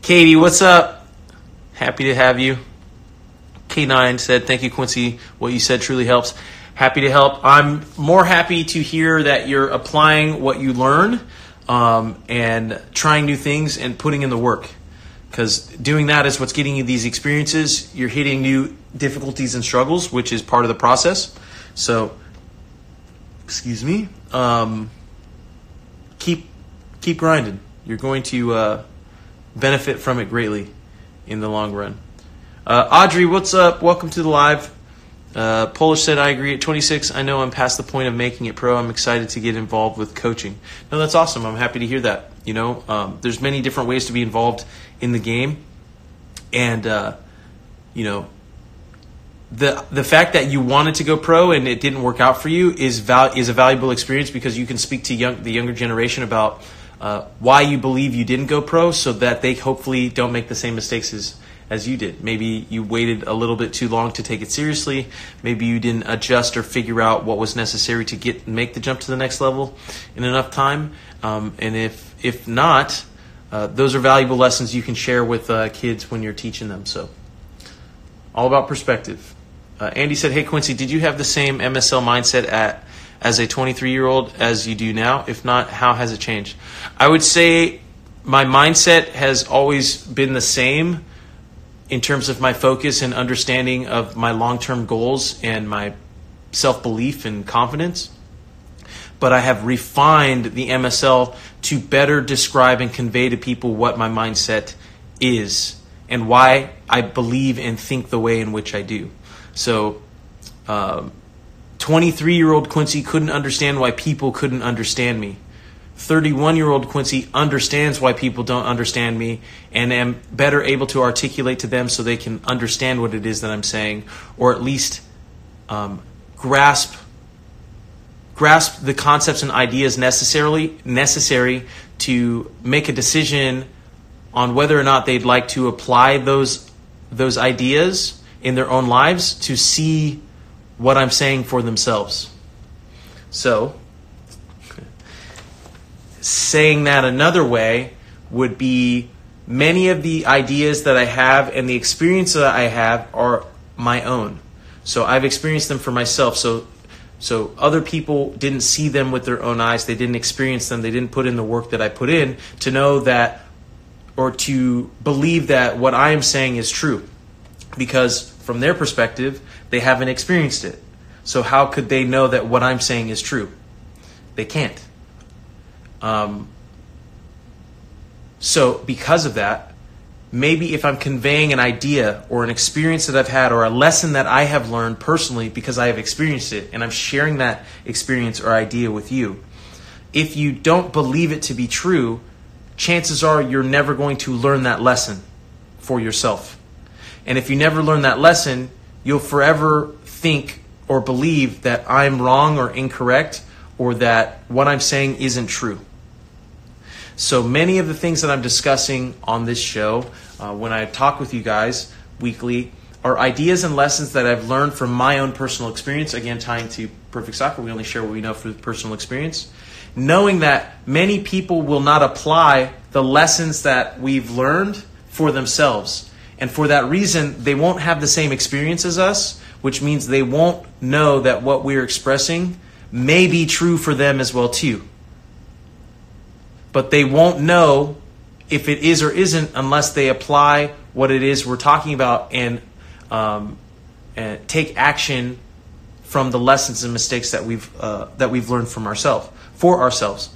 Katie, what's up? Happy to have you. K9 said, Thank you, Quincy. What you said truly helps. Happy to help. I'm more happy to hear that you're applying what you learn um, and trying new things and putting in the work. Because doing that is what's getting you these experiences. You're hitting new difficulties and struggles, which is part of the process. So, excuse me. Um, keep keep grinding. You're going to uh, benefit from it greatly in the long run. Uh, Audrey, what's up? Welcome to the live. Uh, Polish said, I agree. At 26, I know I'm past the point of making it pro. I'm excited to get involved with coaching. No, that's awesome. I'm happy to hear that. You know, um, there's many different ways to be involved in the game, and uh, you know, the the fact that you wanted to go pro and it didn't work out for you is val- is a valuable experience because you can speak to young the younger generation about uh, why you believe you didn't go pro, so that they hopefully don't make the same mistakes as as you did. Maybe you waited a little bit too long to take it seriously. Maybe you didn't adjust or figure out what was necessary to get make the jump to the next level in enough time. Um, and if if not, uh, those are valuable lessons you can share with uh, kids when you're teaching them. So, all about perspective. Uh, Andy said, "Hey Quincy, did you have the same MSL mindset at as a 23 year old as you do now? If not, how has it changed?" I would say my mindset has always been the same in terms of my focus and understanding of my long term goals and my self belief and confidence. But I have refined the MSL to better describe and convey to people what my mindset is and why I believe and think the way in which I do. So, 23 um, year old Quincy couldn't understand why people couldn't understand me. 31 year old Quincy understands why people don't understand me and am better able to articulate to them so they can understand what it is that I'm saying or at least um, grasp grasp the concepts and ideas necessarily necessary to make a decision on whether or not they'd like to apply those those ideas in their own lives to see what I'm saying for themselves. So, saying that another way would be many of the ideas that I have and the experience that I have are my own. So I've experienced them for myself. So so other people didn't see them with their own eyes. They didn't experience them. They didn't put in the work that I put in to know that or to believe that what I am saying is true. Because from their perspective, they haven't experienced it. So how could they know that what I'm saying is true? They can't. Um, so, because of that, maybe if I'm conveying an idea or an experience that I've had or a lesson that I have learned personally because I have experienced it and I'm sharing that experience or idea with you, if you don't believe it to be true, chances are you're never going to learn that lesson for yourself. And if you never learn that lesson, you'll forever think or believe that I'm wrong or incorrect or that what I'm saying isn't true. So many of the things that I'm discussing on this show, uh, when I talk with you guys weekly, are ideas and lessons that I've learned from my own personal experience. Again, tying to Perfect Soccer, we only share what we know through personal experience. Knowing that many people will not apply the lessons that we've learned for themselves. And for that reason, they won't have the same experience as us, which means they won't know that what we're expressing may be true for them as well too but they won't know if it is or isn't unless they apply what it is we're talking about and, um, and take action from the lessons and mistakes that we've uh, that we've learned from ourselves for ourselves.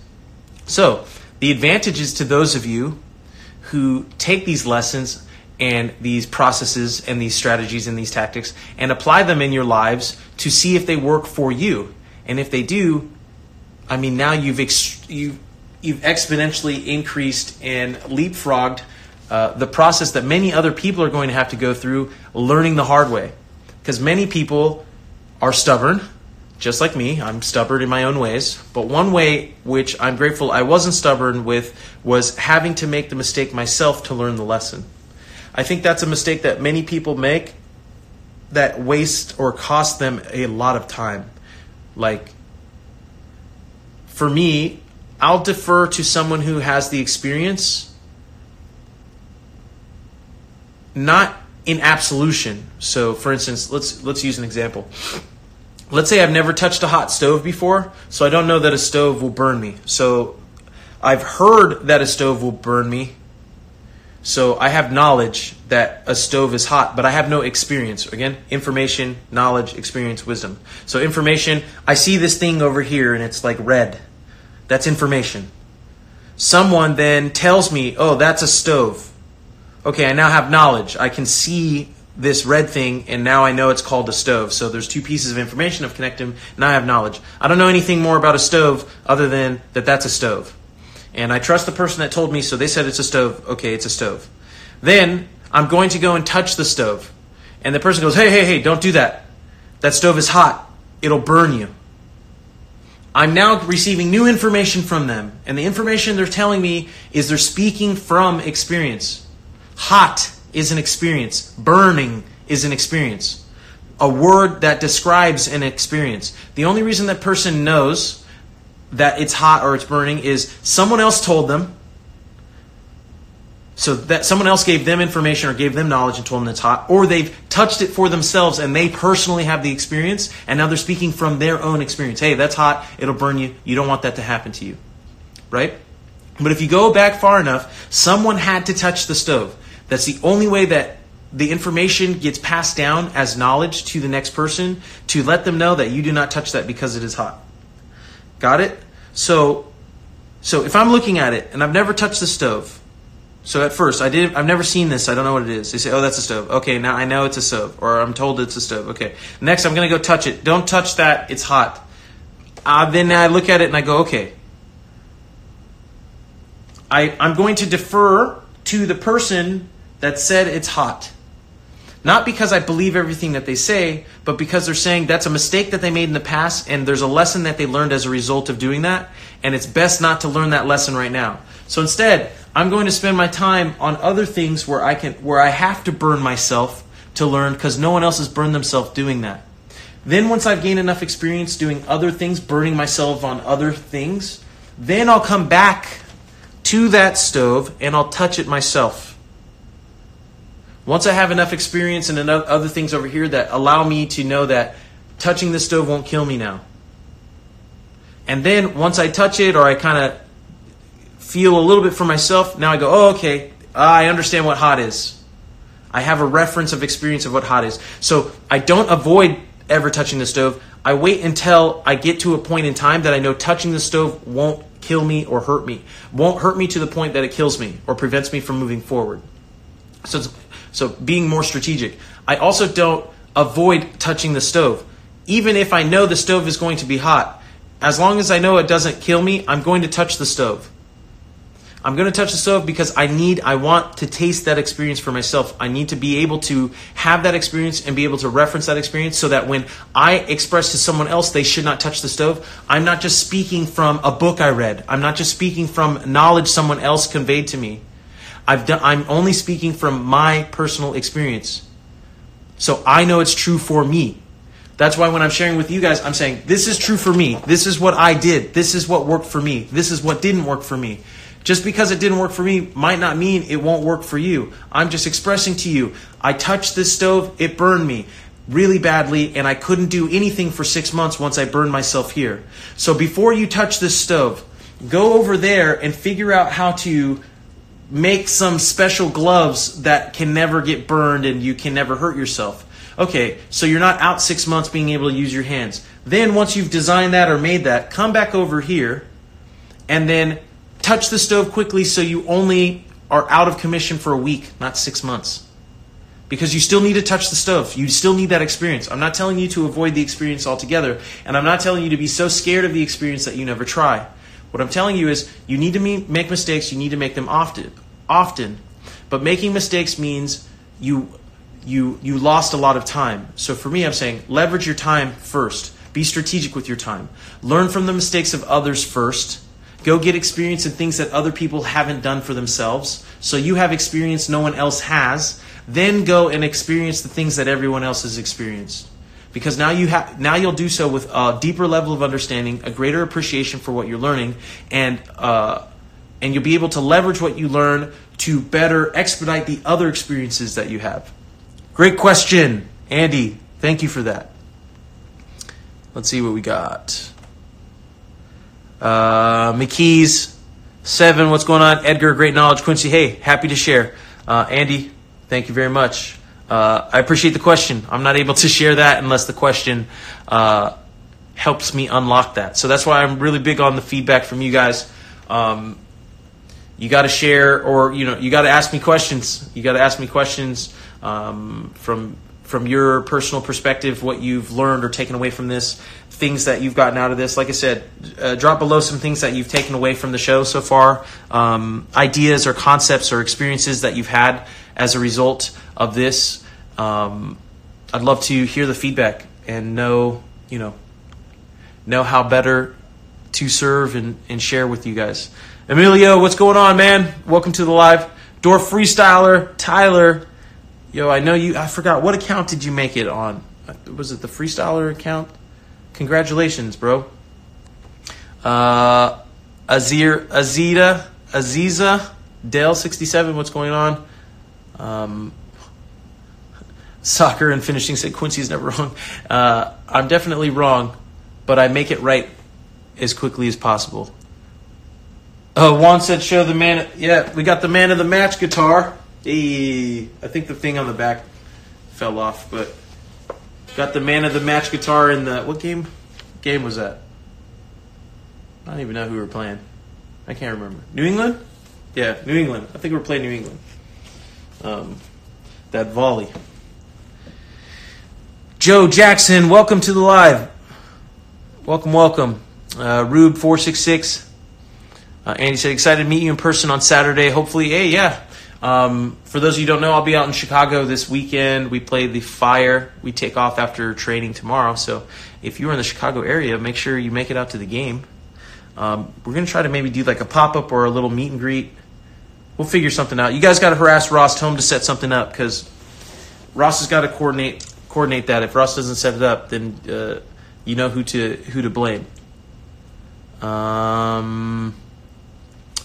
So the advantages to those of you who take these lessons and these processes and these strategies and these tactics and apply them in your lives to see if they work for you. And if they do, I mean, now you've ex- you've you've exponentially increased and leapfrogged uh, the process that many other people are going to have to go through learning the hard way. Because many people are stubborn, just like me. I'm stubborn in my own ways. But one way which I'm grateful I wasn't stubborn with was having to make the mistake myself to learn the lesson. I think that's a mistake that many people make that waste or cost them a lot of time. Like, for me, I'll defer to someone who has the experience, not in absolution. So, for instance, let's let's use an example. Let's say I've never touched a hot stove before, so I don't know that a stove will burn me. So, I've heard that a stove will burn me. So, I have knowledge that a stove is hot, but I have no experience. Again, information, knowledge, experience, wisdom. So, information, I see this thing over here and it's like red. That's information. Someone then tells me, oh, that's a stove. Okay, I now have knowledge. I can see this red thing, and now I know it's called a stove. So there's two pieces of information I've connected them. I have knowledge. I don't know anything more about a stove other than that that's a stove. And I trust the person that told me, so they said it's a stove. Okay, it's a stove. Then I'm going to go and touch the stove. And the person goes, hey, hey, hey, don't do that. That stove is hot. It'll burn you. I'm now receiving new information from them. And the information they're telling me is they're speaking from experience. Hot is an experience, burning is an experience. A word that describes an experience. The only reason that person knows that it's hot or it's burning is someone else told them. So that someone else gave them information or gave them knowledge and told them it's hot, or they've touched it for themselves and they personally have the experience, and now they're speaking from their own experience. Hey, that's hot, it'll burn you. You don't want that to happen to you. Right? But if you go back far enough, someone had to touch the stove. That's the only way that the information gets passed down as knowledge to the next person to let them know that you do not touch that because it is hot. Got it? So so if I'm looking at it and I've never touched the stove, so at first, I did. I've never seen this. I don't know what it is. They say, "Oh, that's a stove." Okay, now I know it's a stove, or I'm told it's a stove. Okay. Next, I'm gonna go touch it. Don't touch that. It's hot. Uh, then I look at it and I go, "Okay." I I'm going to defer to the person that said it's hot. Not because I believe everything that they say, but because they're saying that's a mistake that they made in the past and there's a lesson that they learned as a result of doing that, and it's best not to learn that lesson right now. So instead, I'm going to spend my time on other things where I can where I have to burn myself to learn because no one else has burned themselves doing that. Then once I've gained enough experience doing other things, burning myself on other things, then I'll come back to that stove and I'll touch it myself. Once I have enough experience and enough other things over here that allow me to know that touching the stove won't kill me now. And then once I touch it or I kind of feel a little bit for myself. Now I go, oh, okay, ah, I understand what hot is. I have a reference of experience of what hot is. So I don't avoid ever touching the stove. I wait until I get to a point in time that I know touching the stove won't kill me or hurt me. Won't hurt me to the point that it kills me or prevents me from moving forward. So, so being more strategic. I also don't avoid touching the stove. Even if I know the stove is going to be hot, as long as I know it doesn't kill me, I'm going to touch the stove. I'm going to touch the stove because I need, I want to taste that experience for myself. I need to be able to have that experience and be able to reference that experience so that when I express to someone else they should not touch the stove, I'm not just speaking from a book I read. I'm not just speaking from knowledge someone else conveyed to me. I've done, I'm only speaking from my personal experience. So I know it's true for me. That's why when I'm sharing with you guys, I'm saying, this is true for me. This is what I did. This is what worked for me. This is what didn't work for me. Just because it didn't work for me might not mean it won't work for you. I'm just expressing to you, I touched this stove, it burned me really badly, and I couldn't do anything for six months once I burned myself here. So before you touch this stove, go over there and figure out how to make some special gloves that can never get burned and you can never hurt yourself. Okay, so you're not out six months being able to use your hands. Then once you've designed that or made that, come back over here and then touch the stove quickly so you only are out of commission for a week, not six months. Because you still need to touch the stove. You still need that experience. I'm not telling you to avoid the experience altogether, and I'm not telling you to be so scared of the experience that you never try. What I'm telling you is you need to make mistakes, you need to make them often. Often. But making mistakes means you you you lost a lot of time. So for me, I'm saying leverage your time first. Be strategic with your time. Learn from the mistakes of others first. Go get experience in things that other people haven't done for themselves. So you have experience no one else has. Then go and experience the things that everyone else has experienced. Because now you have now you'll do so with a deeper level of understanding, a greater appreciation for what you're learning, and uh, and you'll be able to leverage what you learn to better expedite the other experiences that you have. Great question, Andy. Thank you for that. Let's see what we got. Uh, McKees, seven. What's going on? Edgar, great knowledge. Quincy, hey, happy to share. Uh, Andy, thank you very much. Uh, I appreciate the question. I'm not able to share that unless the question uh, helps me unlock that. So that's why I'm really big on the feedback from you guys. Um, you got to share, or you know, you got to ask me questions. You got to ask me questions um, from from your personal perspective, what you've learned or taken away from this, things that you've gotten out of this. Like I said, uh, drop below some things that you've taken away from the show so far, um, ideas or concepts or experiences that you've had as a result of this. Um, I'd love to hear the feedback and know, you know, know how better to serve and, and share with you guys. Emilio, what's going on, man? Welcome to the live. Door Freestyler, Tyler. Yo, I know you. I forgot what account did you make it on? Was it the Freestyler account? Congratulations, bro. Uh, Azir, Azita, Aziza, Dale sixty seven. What's going on? Um, soccer and finishing said Quincy's never wrong. Uh, I'm definitely wrong, but I make it right as quickly as possible. Oh, Juan said show the man. Yeah, we got the man of the match guitar. Hey, I think the thing on the back fell off, but got the man of the match guitar in the what game? Game was that? I don't even know who we were playing. I can't remember. New England? Yeah, New England. I think we were playing New England. Um, that volley. Joe Jackson, welcome to the live. Welcome, welcome. Uh, Rube four six six. Uh, Andy said, excited to meet you in person on Saturday. Hopefully, hey, yeah. Um, for those of you who don't know, I'll be out in Chicago this weekend. We play the Fire. We take off after training tomorrow. So if you're in the Chicago area, make sure you make it out to the game. Um, we're going to try to maybe do like a pop up or a little meet and greet. We'll figure something out. You guys got to harass Ross, him to set something up because Ross has got to coordinate coordinate that. If Ross doesn't set it up, then uh, you know who to who to blame. Um,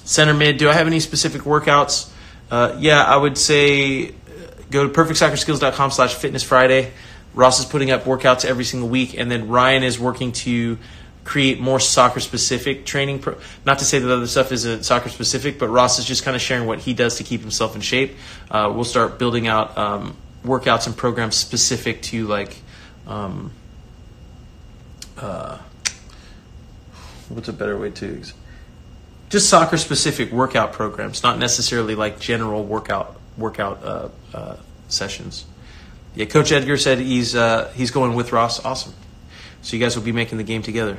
center mid. Do I have any specific workouts? Uh, yeah, I would say uh, go to perfectsoccerskills.com slash fitness Friday. Ross is putting up workouts every single week, and then Ryan is working to create more soccer specific training. Pro- Not to say that other stuff isn't soccer specific, but Ross is just kind of sharing what he does to keep himself in shape. Uh, we'll start building out um, workouts and programs specific to like. Um, uh, what's a better way to just soccer specific workout programs, not necessarily like general workout workout uh, uh, sessions. Yeah, Coach Edgar said he's uh, he's going with Ross. Awesome. So you guys will be making the game together.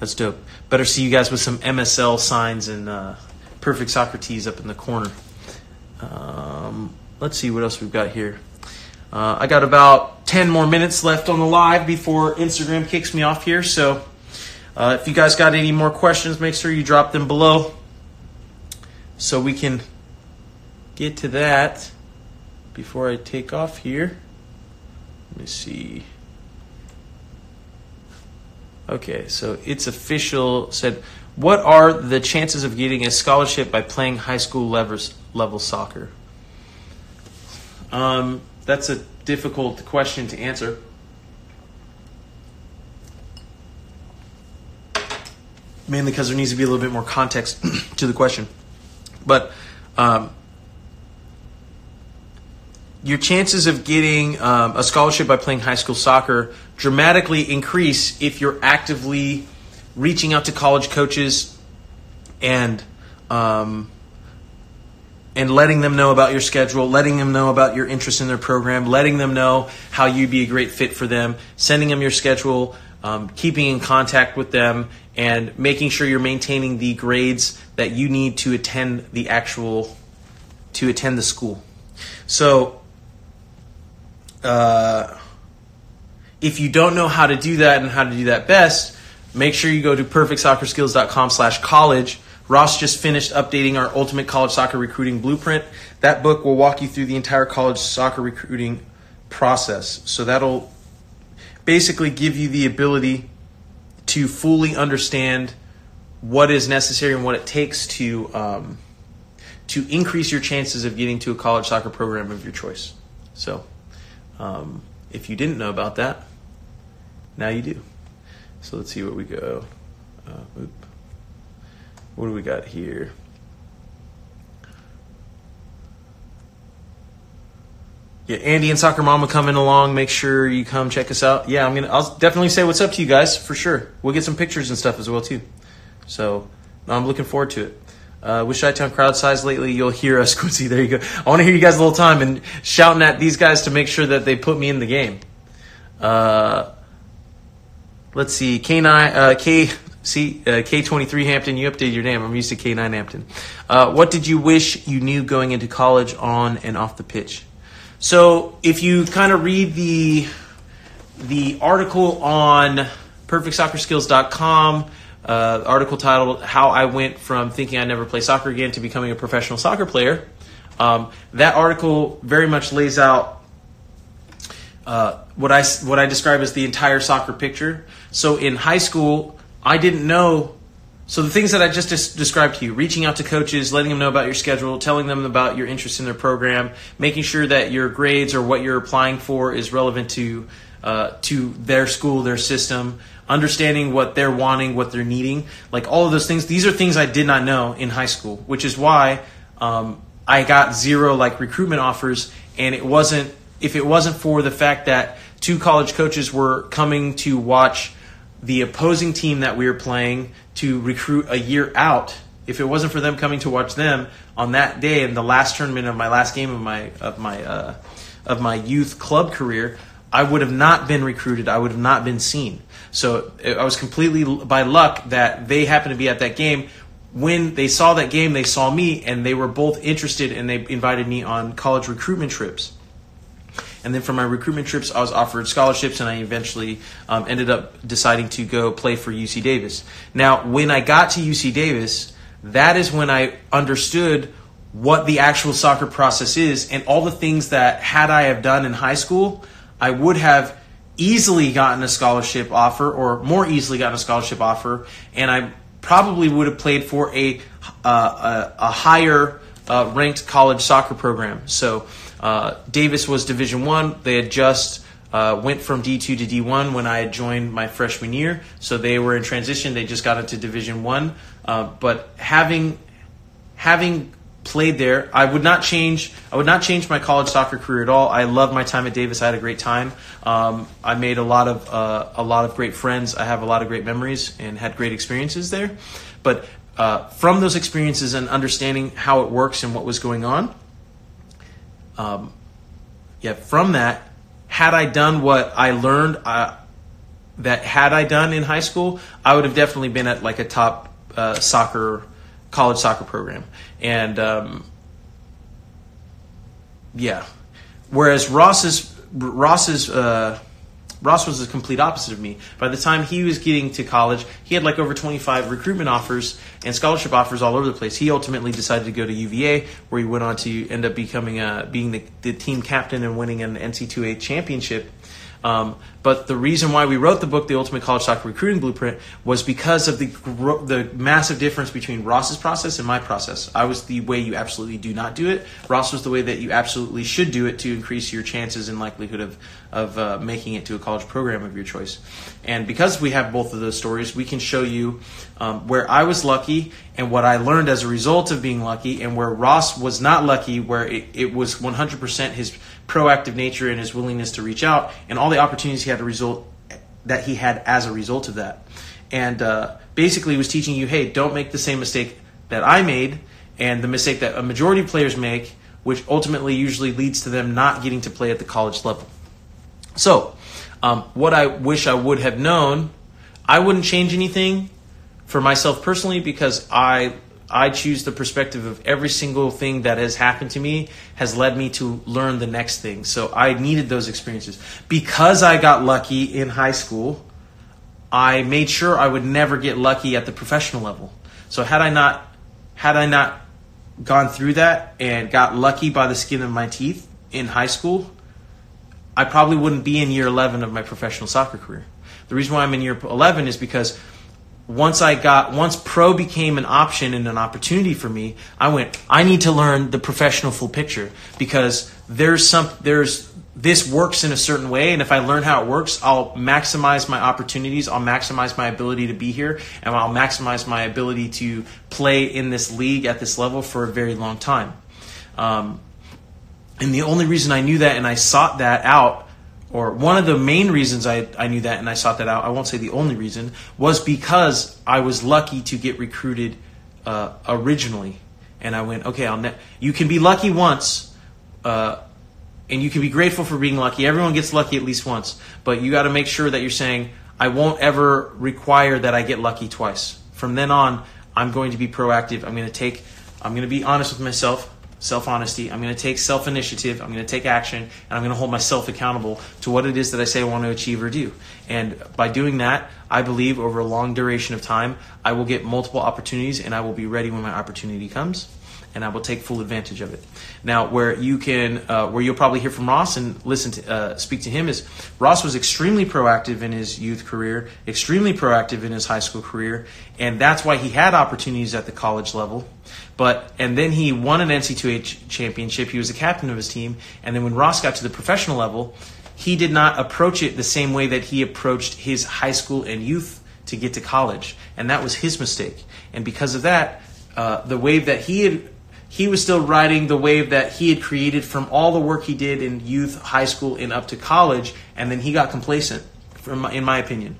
That's dope. Better see you guys with some MSL signs and uh, perfect soccer tees up in the corner. Um, let's see what else we've got here. Uh, I got about 10 more minutes left on the live before Instagram kicks me off here. So uh, if you guys got any more questions, make sure you drop them below so we can get to that before I take off here. Let me see. Okay, so it's official. Said, what are the chances of getting a scholarship by playing high school levels, level soccer? Um, that's a difficult question to answer. Mainly because there needs to be a little bit more context to the question. But um, your chances of getting um, a scholarship by playing high school soccer dramatically increase if you're actively reaching out to college coaches and um, and letting them know about your schedule, letting them know about your interest in their program, letting them know how you'd be a great fit for them, sending them your schedule, um, keeping in contact with them, and making sure you're maintaining the grades that you need to attend the actual to attend the school. So, uh, if you don't know how to do that and how to do that best, make sure you go to perfectsoccerskills.com slash college. Ross just finished updating our Ultimate College Soccer Recruiting Blueprint. That book will walk you through the entire college soccer recruiting process. So that'll basically give you the ability to fully understand what is necessary and what it takes to um, to increase your chances of getting to a college soccer program of your choice. So, um, if you didn't know about that, now you do. So let's see what we go. Uh. What do we got here? Yeah, Andy and Soccer Mama coming along. Make sure you come check us out. Yeah, I'm gonna. I'll definitely say what's up to you guys for sure. We'll get some pictures and stuff as well too. So I'm looking forward to it. Uh, with Chi-Town crowd size lately, you'll hear us, Quincy. There you go. I want to hear you guys a little time and shouting at these guys to make sure that they put me in the game. Uh, let's see, K9, uh, K, see, uh, K23 Hampton, you updated your name. I'm used to K9 Hampton. Uh, what did you wish you knew going into college on and off the pitch? So if you kind of read the the article on perfectsoccerskills.com, uh, article titled "How I Went from Thinking I Never Play Soccer Again to Becoming a Professional Soccer Player," um, that article very much lays out uh, what I what I describe as the entire soccer picture. So in high school, I didn't know. So the things that I just des- described to you, reaching out to coaches, letting them know about your schedule, telling them about your interest in their program, making sure that your grades or what you're applying for is relevant to uh, to their school, their system, understanding what they're wanting, what they're needing, like all of those things. These are things I did not know in high school, which is why um, I got zero like recruitment offers, and it wasn't if it wasn't for the fact that two college coaches were coming to watch the opposing team that we were playing to recruit a year out. If it wasn't for them coming to watch them on that day in the last tournament of my last game of my of my uh, of my youth club career, I would have not been recruited. I would have not been seen. So I was completely by luck that they happened to be at that game. When they saw that game, they saw me, and they were both interested, and they invited me on college recruitment trips. And then for my recruitment trips, I was offered scholarships, and I eventually um, ended up deciding to go play for UC Davis. Now, when I got to UC Davis, that is when I understood what the actual soccer process is and all the things that had I have done in high school, I would have easily gotten a scholarship offer or more easily gotten a scholarship offer, and I probably would have played for a uh, a, a, higher uh, ranked college soccer program. So uh, Davis was Division One. They had just uh, went from D2 to D1 when I had joined my freshman year. So they were in transition. They just got into Division One. Uh, but having having played there, I would not change. I would not change my college soccer career at all. I loved my time at Davis. I had a great time. Um, I made a lot of uh, a lot of great friends. I have a lot of great memories and had great experiences there. But uh, from those experiences and understanding how it works and what was going on, um, yeah, from that, had I done what I learned uh, that had I done in high school, I would have definitely been at like a top uh, soccer college soccer program, and um, yeah. Whereas Ross's Ross's uh, Ross was the complete opposite of me. By the time he was getting to college, he had like over 25 recruitment offers and scholarship offers all over the place. He ultimately decided to go to UVA, where he went on to end up becoming a, being the, the team captain and winning an NCAA championship. Um, but the reason why we wrote the book, The Ultimate College Soccer Recruiting Blueprint, was because of the the massive difference between Ross's process and my process. I was the way you absolutely do not do it. Ross was the way that you absolutely should do it to increase your chances and likelihood of of uh, making it to a college program of your choice. And because we have both of those stories, we can show you um, where I was lucky and what I learned as a result of being lucky, and where Ross was not lucky, where it, it was 100% his proactive nature and his willingness to reach out, and all the opportunities he had to result that he had as a result of that. And uh, basically, he was teaching you, hey, don't make the same mistake that I made, and the mistake that a majority of players make, which ultimately usually leads to them not getting to play at the college level. So, um, what I wish I would have known, I wouldn't change anything for myself personally because I I choose the perspective of every single thing that has happened to me has led me to learn the next thing. So I needed those experiences. Because I got lucky in high school, I made sure I would never get lucky at the professional level. So had I not had I not gone through that and got lucky by the skin of my teeth in high school, I probably wouldn't be in year 11 of my professional soccer career. The reason why I'm in year 11 is because once I got once pro became an option and an opportunity for me, I went I need to learn the professional full picture because there's some there's this works in a certain way and if I learn how it works, I'll maximize my opportunities, I'll maximize my ability to be here and I'll maximize my ability to play in this league at this level for a very long time. Um, and the only reason I knew that and I sought that out or one of the main reasons I, I knew that and I sought that out, I won't say the only reason, was because I was lucky to get recruited uh, originally. And I went, okay, I'll ne- you can be lucky once, uh, and you can be grateful for being lucky. Everyone gets lucky at least once, but you got to make sure that you're saying, I won't ever require that I get lucky twice. From then on, I'm going to be proactive. I'm going to take, I'm going to be honest with myself self honesty. I'm going to take self initiative. I'm going to take action, and I'm going to hold myself accountable to what it is that I say I want to achieve or do. And by doing that, I believe over a long duration of time, I will get multiple opportunities, and I will be ready when my opportunity comes and I will take full advantage of it. Now, where you can, uh, where you'll probably hear from Ross and listen to, uh, speak to him is Ross was extremely proactive in his youth career, extremely proactive in his high school career, and that's why he had opportunities at the college level. But and then he won an NCAA championship. He was the captain of his team, and then when Ross got to the professional level, he did not approach it the same way that he approached his high school and youth to get to college, and that was his mistake. And because of that, uh, the wave that he had he was still riding the wave that he had created from all the work he did in youth, high school, and up to college, and then he got complacent, from, in my opinion.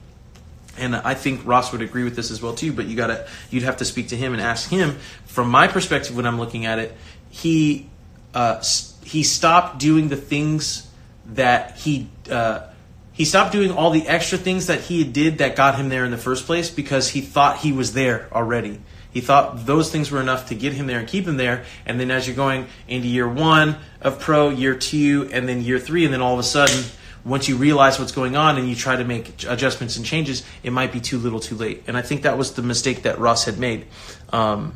And I think Ross would agree with this as well too. But you gotta, you'd have to speak to him and ask him. From my perspective, when I'm looking at it, he uh, he stopped doing the things that he uh, he stopped doing all the extra things that he did that got him there in the first place because he thought he was there already. He thought those things were enough to get him there and keep him there. And then as you're going into year one of pro, year two, and then year three, and then all of a sudden, once you realize what's going on and you try to make adjustments and changes, it might be too little, too late. And I think that was the mistake that Ross had made, um,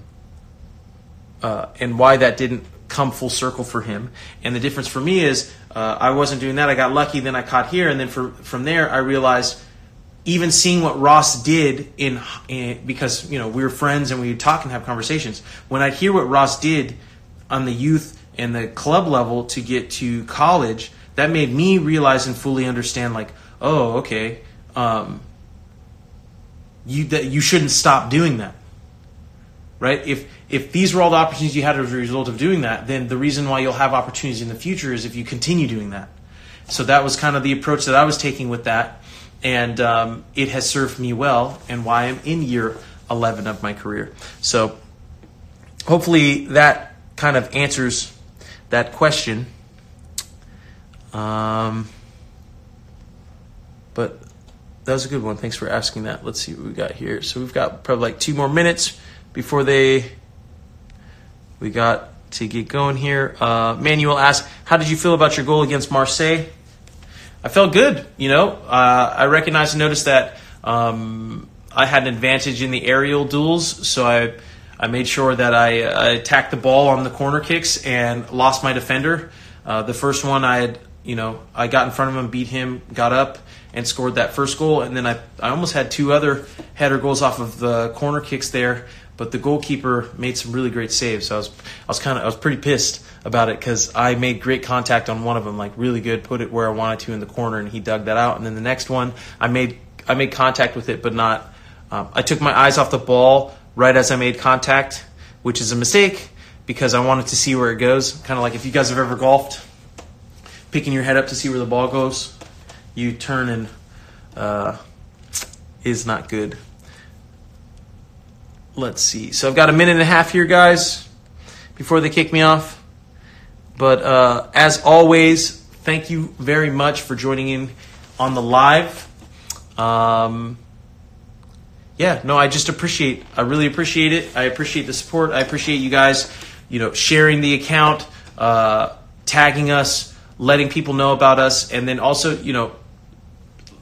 uh, and why that didn't come full circle for him. And the difference for me is uh, I wasn't doing that. I got lucky, then I caught here, and then for, from there I realized even seeing what Ross did in, in, because you know we were friends and we would talk and have conversations. When I'd hear what Ross did on the youth and the club level to get to college, that made me realize and fully understand like, oh, okay, um, you that you shouldn't stop doing that, right? If if these were all the opportunities you had as a result of doing that, then the reason why you'll have opportunities in the future is if you continue doing that. So that was kind of the approach that I was taking with that and um, it has served me well and why I'm in year 11 of my career. So hopefully that kind of answers that question. Um, but that was a good one. Thanks for asking that. Let's see what we got here. So we've got probably like two more minutes before they we got to get going here. Uh, Manuel asked, "How did you feel about your goal against Marseille?" I felt good. You know, uh, I recognized and noticed that um, I had an advantage in the aerial duels, so I I made sure that I, I attacked the ball on the corner kicks and lost my defender. Uh, the first one I had, you know, I got in front of him, beat him, got up, and scored that first goal. And then I, I almost had two other header goals off of the corner kicks there but the goalkeeper made some really great saves. So I was I was kind of I was pretty pissed about it because I made great contact on one of them, like really good, put it where I wanted to in the corner, and he dug that out. And then the next one, I made I made contact with it, but not. Um, I took my eyes off the ball right as I made contact, which is a mistake because I wanted to see where it goes. Kind of like if you guys have ever golfed, picking your head up to see where the ball goes, you turn and uh, is not good let's see. So I've got a minute and a half here, guys, before they kick me off. But uh, as always, thank you very much for joining in on the live. Um, yeah, no, I just appreciate. I really appreciate it. I appreciate the support. I appreciate you guys, you know, sharing the account, uh, tagging us, letting people know about us, and then also, you know,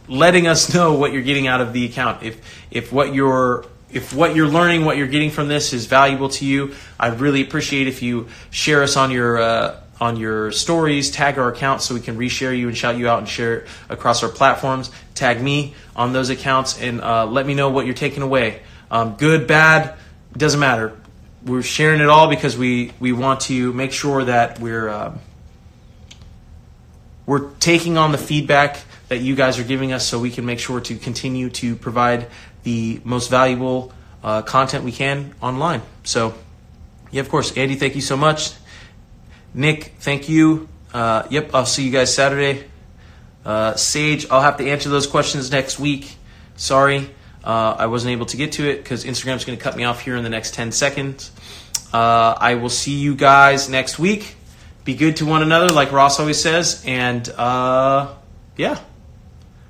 letting us know what you're getting out of the account. If if what you're if what you're learning, what you're getting from this is valuable to you, I'd really appreciate if you share us on your uh, on your stories, tag our accounts so we can reshare you and shout you out and share across our platforms. Tag me on those accounts and uh, let me know what you're taking away. Um, good, bad, doesn't matter. We're sharing it all because we we want to make sure that we're um, we're taking on the feedback that you guys are giving us so we can make sure to continue to provide the most valuable uh, content we can online. So, yeah, of course, Andy, thank you so much. Nick, thank you. Uh, yep, I'll see you guys Saturday. Uh, Sage, I'll have to answer those questions next week. Sorry, uh, I wasn't able to get to it because Instagram's going to cut me off here in the next 10 seconds. Uh, I will see you guys next week. Be good to one another, like Ross always says. And uh, yeah,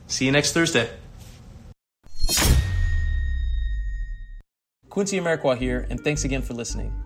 see you next Thursday.
Quincy Amarikwa here, and thanks again for listening.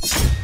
you